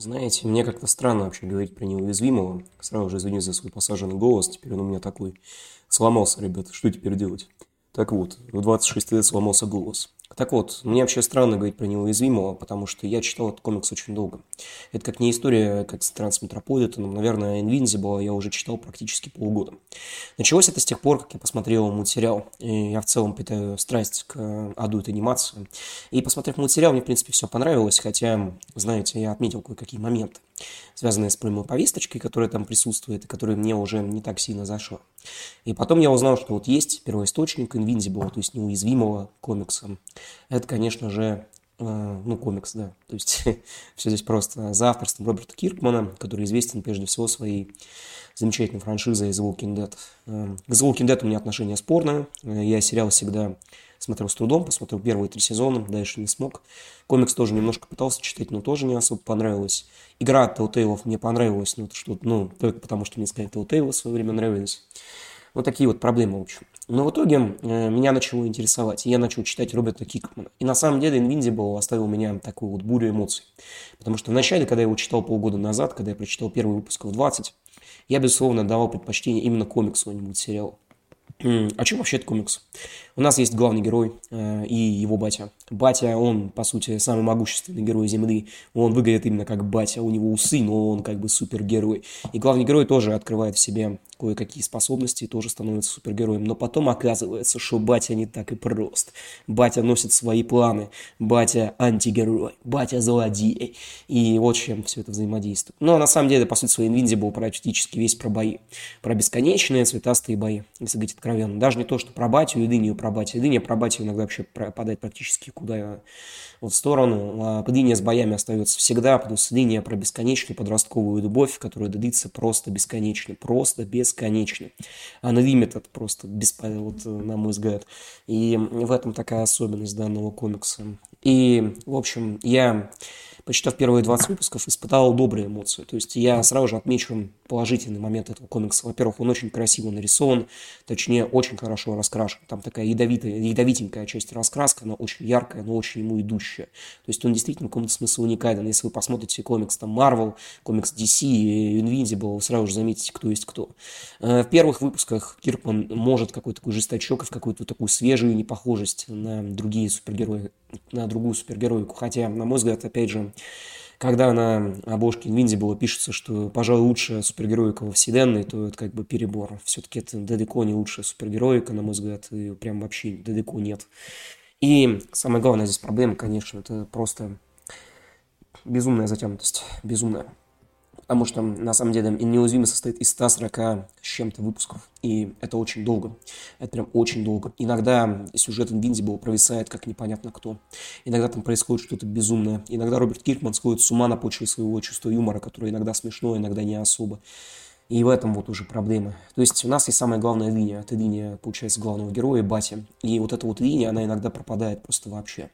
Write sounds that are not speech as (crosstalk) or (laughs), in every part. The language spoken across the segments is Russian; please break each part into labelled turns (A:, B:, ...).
A: Знаете, мне как-то странно вообще говорить про неуязвимого. Сразу же извини за свой посаженный голос, теперь он у меня такой. Сломался, ребята, что теперь делать? Так вот, в 26 лет сломался голос. Так вот, мне вообще странно говорить про неуязвимого, потому что я читал этот комикс очень долго. Это как не история, как с Трансметрополитеном, наверное, Invincible я уже читал практически полгода. Началось это с тех пор, как я посмотрел мультсериал. И я в целом питаю страсть к аду этой анимации. И посмотрев мультсериал, мне, в принципе, все понравилось, хотя, знаете, я отметил кое-какие моменты связанные с прямой повесточкой, которая там присутствует, и которая мне уже не так сильно зашла. И потом я узнал, что вот есть первоисточник Invincible, то есть неуязвимого комикса. Это, конечно же, э, ну, комикс, да. То есть (laughs) все здесь просто за авторством Роберта Киркмана, который известен прежде всего своей замечательной франшизой The Walking Dead. Э, к The Walking Dead у меня отношения спорные. Э, я сериал всегда смотрел с трудом, посмотрел первые три сезона, дальше не смог. Комикс тоже немножко пытался читать, но тоже не особо понравилось. Игра от Telltale мне понравилась, но что ну, только потому, что мне сказали Telltale в свое время нравились. Вот такие вот проблемы, в общем. Но в итоге э, меня начало интересовать, и я начал читать Роберта Кикмана. И на самом деле Invincible оставил у меня такую вот бурю эмоций. Потому что вначале, когда я его читал полгода назад, когда я прочитал первый выпуск в 20, я, безусловно, давал предпочтение именно комиксу, а не мультсериалу. О чем вообще этот комикс? У нас есть главный герой э, и его батя. Батя, он, по сути, самый могущественный герой Земли. Он выглядит именно как батя. У него усы, но он как бы супергерой. И главный герой тоже открывает в себе кое-какие способности тоже становится супергероем. Но потом оказывается, что батя не так и прост. Батя носит свои планы. Батя антигерой. Батя злодей. И вот чем все это взаимодействует. Но на самом деле, по сути, свой был практически весь про бои. Про бесконечные цветастые бои, если говорить откровенно. Даже не то, что про батю и дыню про батю. Дыня про батю иногда вообще пропадает практически куда вот в сторону. А линия с боями остается всегда, плюс линия про бесконечную подростковую любовь, которая длится просто бесконечно. Просто бесконечно. Unlimited просто, бесполезно, вот, на мой взгляд. И в этом такая особенность данного комикса. И, в общем, я почитав первые 20 выпусков, испытал добрые эмоции. То есть я сразу же отмечу положительный момент этого комикса. Во-первых, он очень красиво нарисован, точнее, очень хорошо раскрашен. Там такая ядовитая, ядовитенькая часть раскраска, она очень яркая, но очень ему идущая. То есть он действительно в каком-то смысле уникален. Если вы посмотрите комикс там Marvel, комикс DC, Invincible, вы сразу же заметите, кто есть кто. Э, в первых выпусках Киркман может какой-то такой жесточок и в какую-то такую свежую непохожесть на другие супергерои, на другую супергероику. Хотя, на мой взгляд, опять же, когда на обложке Invincible пишется, что, пожалуй, лучшая супергероика во вселенной, то это как бы перебор. Все-таки это далеко не лучшая супергероика, на мой взгляд, и прям вообще далеко нет. И самая главная здесь проблема, конечно, это просто безумная затянутость, безумная потому что на самом деле неуязвимый состоит из 140 с чем-то выпусков, и это очень долго, это прям очень долго. Иногда сюжет Invincible провисает как непонятно кто, иногда там происходит что-то безумное, иногда Роберт Киркман сходит с ума на почве своего чувства юмора, которое иногда смешно, иногда не особо. И в этом вот уже проблема. То есть у нас есть самая главная линия. Это линия, получается, главного героя, Бати. И вот эта вот линия, она иногда пропадает просто вообще.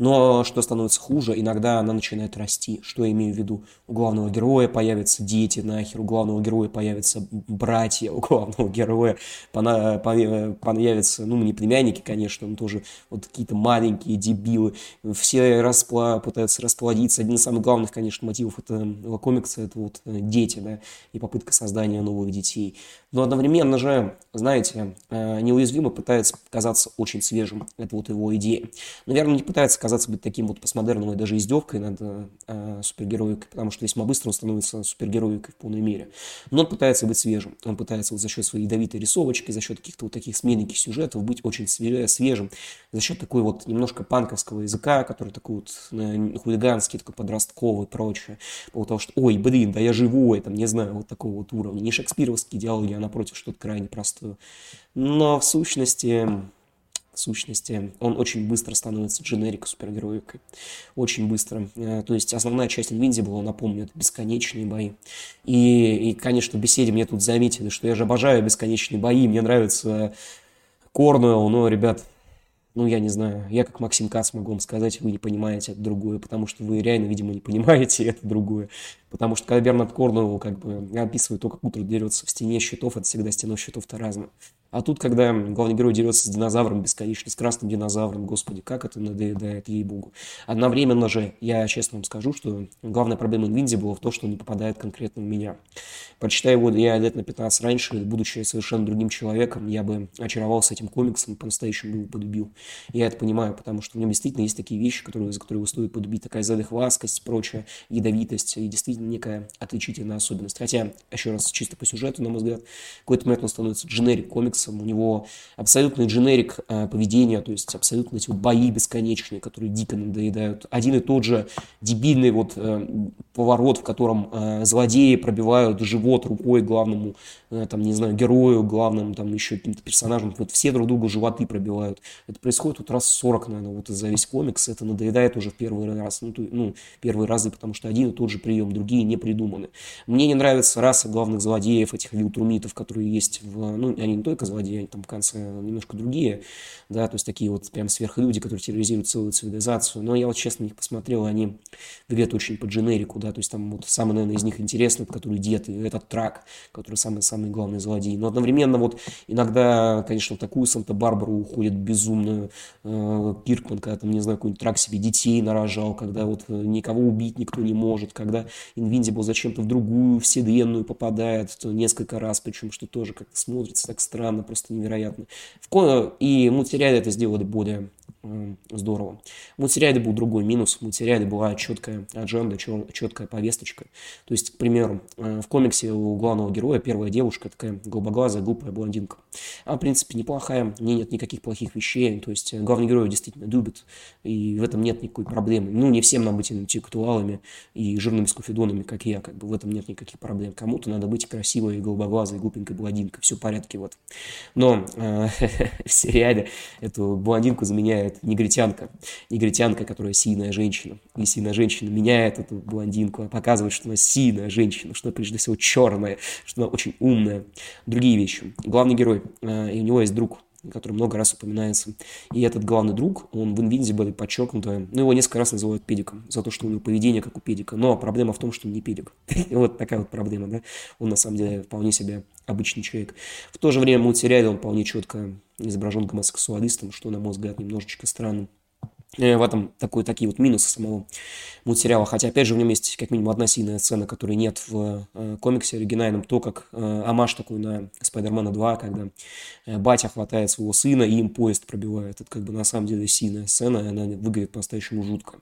A: Но что становится хуже, иногда она начинает расти. Что я имею в виду? У главного героя появятся дети нахер, у главного героя появятся братья, у главного героя появятся, ну, не племянники, конечно, но тоже вот какие-то маленькие дебилы. Все распла пытаются расплодиться. Один из самых главных, конечно, мотивов этого комикса – это вот э, дети, да, и попытка создания новых детей. Но одновременно же, знаете, э, неуязвимо пытается казаться очень свежим. Это вот его идея. Наверное, не пытается казаться быть таким вот постмодерном и даже издевкой над э, супергероикой, потому что весьма быстро он становится супергероикой в полной мере. Но он пытается быть свежим. Он пытается вот за счет своей ядовитой рисовочки, за счет каких-то вот таких сменных сюжетов быть очень свежим, за счет такой вот немножко панковского языка, который такой вот э, хулиганский, такой подростковый и прочее. По поводу того, что, ой, блин, да я живой, там, не знаю, вот такого вот уровня. Не шекспировские диалоги, а напротив что-то крайне простое. Но в сущности, сущности, он очень быстро становится дженерик супергероикой. Очень быстро. Э, то есть основная часть Invincible, напомню, это бесконечные бои. И, и, конечно, в беседе мне тут заметили, что я же обожаю бесконечные бои, мне нравится Корнуэлл, но, ребят, ну, я не знаю, я как Максим Кац могу вам сказать, вы не понимаете это другое, потому что вы реально, видимо, не понимаете (laughs) это другое. Потому что когда Бернард Корнуэлл как бы описывает то, как утро дерется в стене щитов, это всегда стена щитов-то разная. А тут, когда главный герой дерется с динозавром бесконечно, с красным динозавром, господи, как это надоедает, ей-богу. Одновременно же, я честно вам скажу, что главная проблема Инвинди была в том, что он не попадает конкретно в меня. Прочитая его я лет на 15 раньше, будучи совершенно другим человеком, я бы очаровался этим комиксом, по-настоящему его полюбил. Я это понимаю, потому что в нем действительно есть такие вещи, которые, за которые его стоит полюбить, такая задыхваскость, прочая ядовитость и действительно некая отличительная особенность. Хотя, еще раз, чисто по сюжету, на мой взгляд, какой-то момент он становится дженерик комиксом, у него абсолютный дженерик э, поведения, то есть абсолютно эти бои бесконечные, которые дико надоедают. Один и тот же дебильный вот э, поворот, в котором э, злодеи пробивают живот рукой главному, э, там, не знаю, герою, главному, там, еще каким-то персонажам, вот все друг другу животы пробивают. Это происходит вот раз 40, наверное, вот за весь комикс, это надоедает уже в первый раз, ну, то, ну первые разы, потому что один и тот же прием, другие не придуманы. Мне не нравится раса главных злодеев, этих вилтрумитов, которые есть в, ну, они не только злодеи, они там в конце немножко другие, да, то есть такие вот прям сверхлюди, которые терроризируют целую цивилизацию, но я вот честно них посмотрел, они где-то очень по дженерику, да, то есть там вот самый, наверное, из них интересный, который дед, и этот трак, который самый-самый главный злодей. Но одновременно вот иногда, конечно, в такую Санта-Барбару уходит безумную э, Киркман, когда там, не знаю, какой-нибудь трак себе детей нарожал, когда вот э, никого убить никто не может, когда Инвинзибл зачем-то в другую вселенную попадает то несколько раз, причем что тоже как-то смотрится так странно, просто невероятно. В, и мультсериале это сделали более здорово. В мультсериале был другой минус. В мультсериале была четкая адженда, четкая повесточка. То есть, к примеру, э, в комиксе у главного героя первая девушка такая голубоглазая, глупая блондинка. Она, в принципе, неплохая, в ней нет никаких плохих вещей. То есть, главный герой действительно любит, и в этом нет никакой проблемы. Ну, не всем надо быть интеллектуалами и жирными скуфидонами, как я. Как бы в этом нет никаких проблем. Кому-то надо быть красивой, голубоглазой, глупенькой блондинкой. Все в порядке, вот. Но э, (laughs) в сериале эту блондинку заменяет это негритянка. Негритянка, которая сильная женщина. И сильная женщина меняет эту блондинку, показывает, что она сильная женщина, что она прежде всего черная, что она очень умная. Другие вещи. Главный герой, э, и у него есть друг, который много раз упоминается. И этот главный друг, он в Invincible подчеркнуто, ну, его несколько раз называют педиком, за то, что у него поведение как у педика. Но проблема в том, что он не педик. (laughs) Вот такая вот проблема, да. Он на самом деле вполне себе обычный человек. В то же время в мультсериале он вполне четко изображен гомосексуалистом, что, на мой взгляд, немножечко странно. Э, в этом такой, такие вот минусы самого мультсериала. Хотя, опять же, в нем есть как минимум одна сильная сцена, которой нет в э, комиксе оригинальном. То, как э, Амаш такой на Спайдермена 2, когда э, батя хватает своего сына и им поезд пробивает. Это как бы на самом деле сильная сцена, и она выглядит по-настоящему жутко.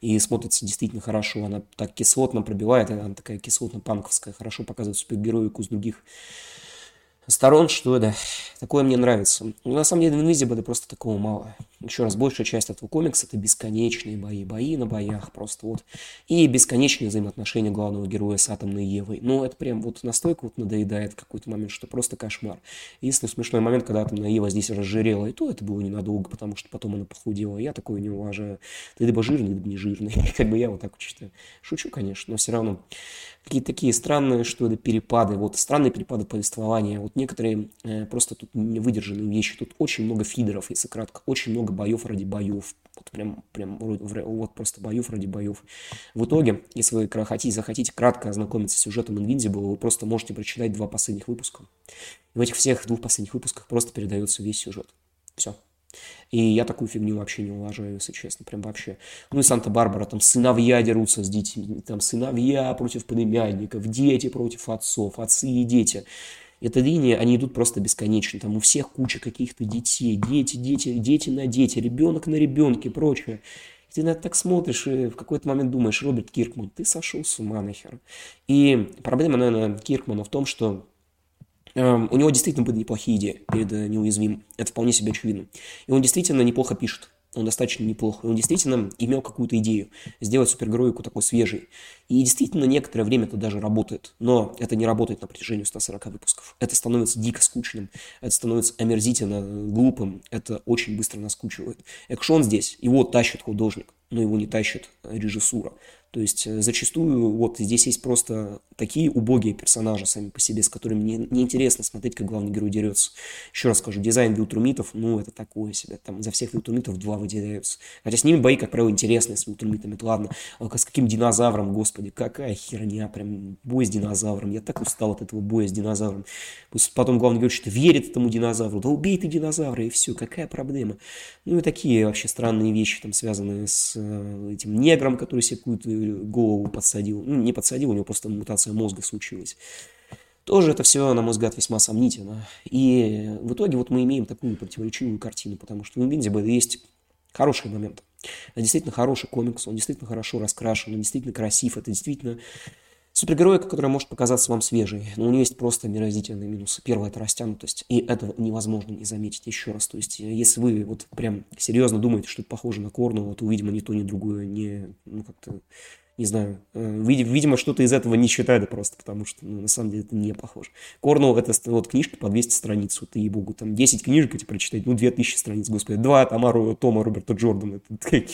A: И смотрится действительно хорошо. Она так кислотно пробивает, она такая кислотно-панковская, хорошо показывает супергероику с других сторон, что да, такое мне нравится. Но на самом деле в Invisible просто такого мало. Еще раз, большая часть этого комикса это бесконечные бои, бои на боях просто вот. И бесконечные взаимоотношения главного героя с Атомной Евой. Ну, это прям вот настолько вот надоедает в какой-то момент, что просто кошмар. Единственный смешной момент, когда Атомная Ева здесь разжирела, и то это было ненадолго, потому что потом она похудела. Я такое не уважаю. Ты либо жирный, либо не жирный. (laughs) Как бы я вот так вот считаю. Шучу, конечно, но все равно какие-то такие странные, что ли, перепады. Вот странные перепады повествования. Вот некоторые э, просто тут не выдержанные вещи. Тут очень много фидеров, если кратко. Очень много боев ради боев. Вот прям, прям вот просто боев ради боев. В итоге, если вы хотите, захотите кратко ознакомиться с сюжетом Invincible, вы просто можете прочитать два последних выпуска. В этих всех двух последних выпусках просто передается весь сюжет. Все. И я такую фигню вообще не уважаю, если честно, прям вообще. Ну и Санта-Барбара, там сыновья дерутся с детьми, там сыновья против племянников, дети против отцов, отцы и дети. Эта линия, они идут просто бесконечно. Там у всех куча каких-то детей, дети, дети, дети на дети, ребенок на ребенке, прочее. ты на это так смотришь и в какой-то момент думаешь, Роберт Киркман, ты сошел с ума нахер. И проблема, наверное, Киркмана в том, что Эм, у него действительно были неплохие идеи перед э, неуязвимым. Это вполне себе очевидно. И он действительно неплохо пишет. Он достаточно неплохо. Он действительно имел какую-то идею сделать супергероику такой свежей. И действительно некоторое время это даже работает. Но это не работает на протяжении 140 выпусков. Это становится дико скучным. Это становится омерзительно глупым. Это очень быстро наскучивает. Экшон здесь. Его тащит художник, но его не тащит режиссура. То есть э, зачастую вот здесь есть просто такие убогие персонажи сами по себе, с которыми не, неинтересно смотреть, как главный герой дерется. Еще раз скажу, дизайн вилтрумитов, ну, это такое себе. Там за всех вилтрумитов два выделяются. Хотя с ними бои, как правило, интересные с вилтрумитами. Это ладно. А с каким динозавром, господи, какая херня. Прям бой с динозавром. Я так устал от этого боя с динозавром. Потом главный герой что-то верит этому динозавру. Да убей ты динозавра, и все. Какая проблема? Ну, и такие вообще странные вещи, там, связанные с этим негром, который себе какую-то голову подсадил. Ну, не подсадил, у него просто мутация мозга случилась. Тоже это все, на мой взгляд, весьма сомнительно. И в итоге вот мы имеем такую противоречивую картину, потому что в Invincible есть хороший момент. Это действительно хороший комикс, он действительно хорошо раскрашен, он действительно красив, это действительно супергероика, которая может показаться вам свежей, но у нее есть просто мерозительные минусы. Первое – это растянутость, и этого невозможно не заметить еще раз. То есть, если вы вот прям серьезно думаете, что это похоже на Корнелла, то, видимо, ни то, ни другое не, ну, как-то не знаю, э, видимо, что-то из этого не считали просто, потому что, ну, на самом деле, это не похоже. Корнелл — это вот книжка по 200 страниц, вот, и богу, там 10 книжек эти прочитать, ну, 2000 страниц, господи, два тома, тома Роберта Джордана, это, (laughs) это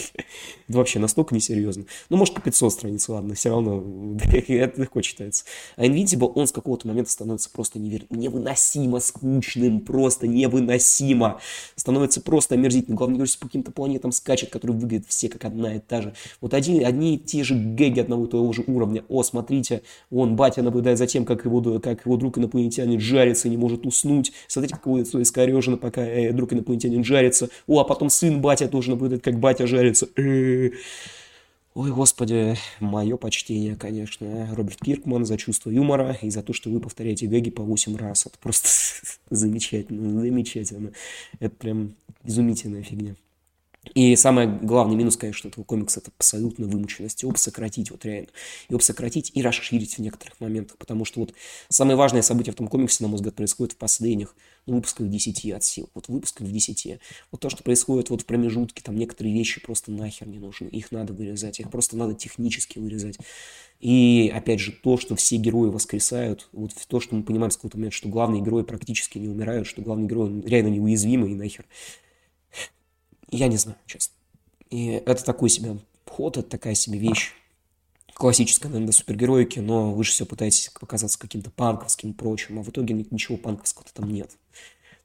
A: вообще настолько несерьезно. Ну, может, по 500 страниц, ладно, все равно (laughs) это легко читается. А Invincible, он с какого-то момента становится просто невер... невыносимо скучным, просто невыносимо. Становится просто омерзительным. Главное, говорю, по каким-то планетам скачет, которые выглядят все как одна и та же. Вот один, одни и те же гэги одного и того же уровня. О, смотрите, он, батя, наблюдает за тем, как его, как его друг инопланетянин жарится и не может уснуть. Смотрите, как лицо искорежено, пока э, друг инопланетянин жарится. О, а потом сын батя тоже наблюдает, как батя жарится. Э-э-э. Ой, господи, мое почтение, конечно, Роберт Киркман за чувство юмора и за то, что вы повторяете гэги по 8 раз. Это просто (laughs) замечательно, замечательно. Это прям изумительная фигня. И самый главный минус, конечно, этого комикса – это абсолютно вымученность. Его сократить, вот реально. Его бы сократить и расширить в некоторых моментах. Потому что вот самое важное событие в том комиксе, на мой взгляд, происходит в последних ну, выпусках 10 от сил. Вот выпусках в 10. Вот то, что происходит вот в промежутке, там некоторые вещи просто нахер не нужны. Их надо вырезать, их просто надо технически вырезать. И, опять же, то, что все герои воскресают, вот то, что мы понимаем с какого-то момента, что главные герои практически не умирают, что главный герой реально неуязвимый и нахер я не знаю, честно. И это такой себе вход, это такая себе вещь. Классическая, наверное, супергероики, но вы же все пытаетесь показаться каким-то панковским и прочим, а в итоге ничего панковского-то там нет.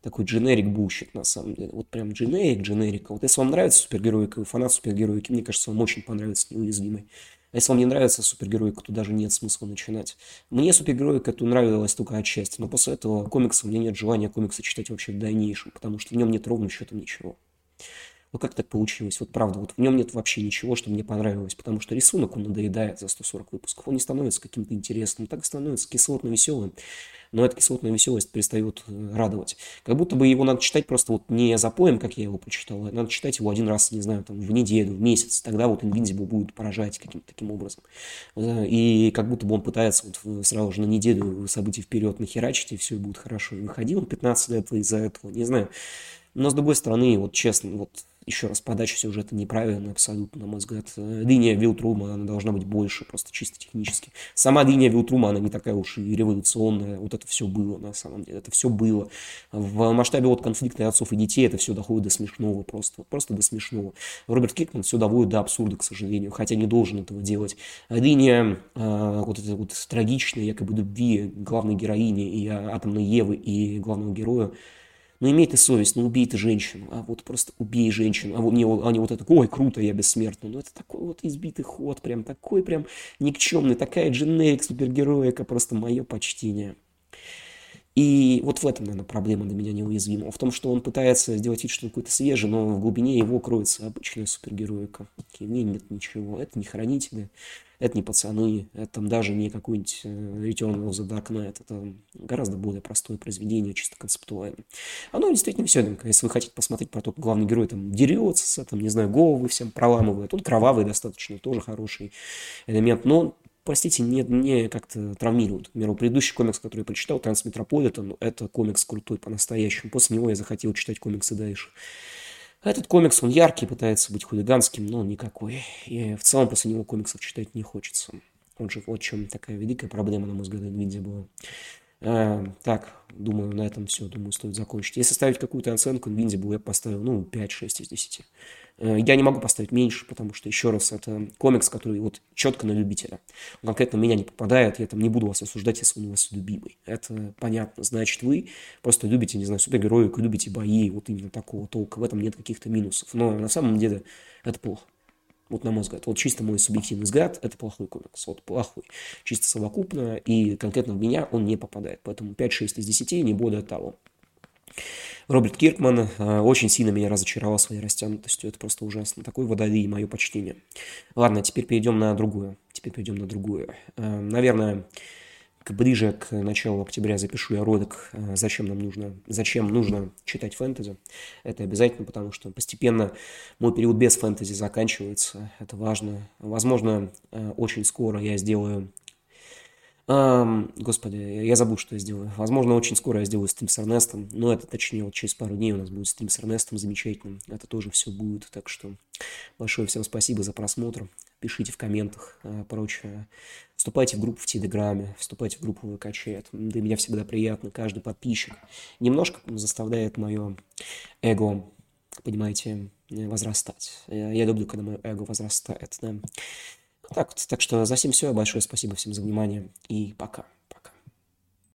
A: Такой дженерик бущит, на самом деле. Вот прям дженерик, дженерика. Вот если вам нравится супергероика, вы фанат супергероики, мне кажется, вам очень понравится неуязвимый. А если вам не нравится супергероика, то даже нет смысла начинать. Мне супергероика это нравилось только отчасти, но после этого комикса у меня нет желания комикса читать вообще в дальнейшем, потому что в нем нет ровным счетом ничего. Ну как так получилось? Вот правда, вот в нем нет вообще ничего, что мне понравилось, потому что рисунок, он надоедает за 140 выпусков, он не становится каким-то интересным, так становится кислотно-веселым, но эта кислотная веселость перестает э, радовать. Как будто бы его надо читать просто вот не за поем, как я его прочитал, а надо читать его один раз, не знаю, там, в неделю, в месяц, тогда вот Invincible будет поражать каким-то таким образом. Э, и как будто бы он пытается вот сразу же на неделю событий вперед нахерачить, и все будет хорошо. И выходил он 15 лет из-за этого, не знаю. Но с другой стороны, вот честно, вот еще раз, подача сюжета неправильная абсолютно, на мой взгляд. Линия Вилтрума, она должна быть больше, просто чисто технически. Сама линия Вилтрума, она не такая уж и революционная. Вот это все было, на самом деле. Это все было. В масштабе вот конфликта отцов и детей это все доходит до смешного просто. Просто до смешного. Роберт Кикман все доводит до абсурда, к сожалению, хотя не должен этого делать. Линия э, вот этой вот трагичной, якобы любви главной героини и атомной Евы и главного героя, ну, имей ты совесть, ну, убей ты женщину, а вот просто убей женщину, а вот не, а не вот это, ой, круто, я бессмертный. Ну, это такой вот избитый ход, прям такой прям никчемный, такая дженерик супергероика, просто мое почтение. И вот в этом, наверное, проблема для меня неуязвима. В том, что он пытается сделать вид, что он какой-то свежий, но в глубине его кроется обычная супергероика. В ней нет ничего. Это не хранители, это не пацаны, это там даже не какой-нибудь э, Return of the Dark Knight. Это гораздо более простое произведение, чисто концептуально. Оно действительно веселенькое. Если вы хотите посмотреть про то, как главный герой там дерется, там, не знаю, головы всем проламывает. Он кровавый достаточно, тоже хороший элемент. Но простите, не, не как-то травмируют. Например, предыдущий комикс, который я прочитал, Трансметрополитен, это комикс крутой по-настоящему. После него я захотел читать комиксы дальше. Этот комикс, он яркий, пытается быть хулиганским, но никакой. И в целом после него комиксов читать не хочется. Он же вот чем такая великая проблема, на мой взгляд, Nvidia была. А, так, думаю, на этом все, думаю, стоит закончить. Если ставить какую-то оценку, Nvidia бы я поставил, ну, 5-6 из 10. Э, я не могу поставить меньше, потому что, еще раз, это комикс, который вот четко на любителя. Он конкретно меня не попадает, я там не буду вас осуждать, если он у вас любимый. Это понятно. Значит, вы просто любите, не знаю, супергероику, любите бои, вот именно такого толка. В этом нет каких-то минусов. Но на самом деле это плохо. Вот на мой взгляд. Вот чисто мой субъективный взгляд, это плохой комикс. Вот плохой. Чисто совокупно. И конкретно в меня он не попадает. Поэтому 5-6 из 10, не более того. Роберт Киркман э, очень сильно меня разочаровал своей растянутостью. Это просто ужасно. Такой водолей, мое почтение. Ладно, теперь перейдем на другую. Теперь перейдем на другую. Э, наверное, ближе к началу октября запишу я ролик, э, зачем нам нужно, зачем нужно читать фэнтези. Это обязательно, потому что постепенно мой период без фэнтези заканчивается. Это важно. Возможно, очень скоро я сделаю Um, господи, я забыл, что я сделаю. Возможно, очень скоро я сделаю стрим с Эрнестом. Но это, точнее, вот через пару дней у нас будет стрим с Эрнестом замечательным. Это тоже все будет. Так что большое всем спасибо за просмотр. Пишите в комментах, э, прочее. Вступайте в группу в Телеграме, вступайте в группу ВК Чат. Для меня всегда приятно. Каждый подписчик немножко заставляет мое эго, понимаете, возрастать. Я, я люблю, когда мое эго возрастает. Да. Так, так что за всем все. Большое спасибо всем за внимание и пока.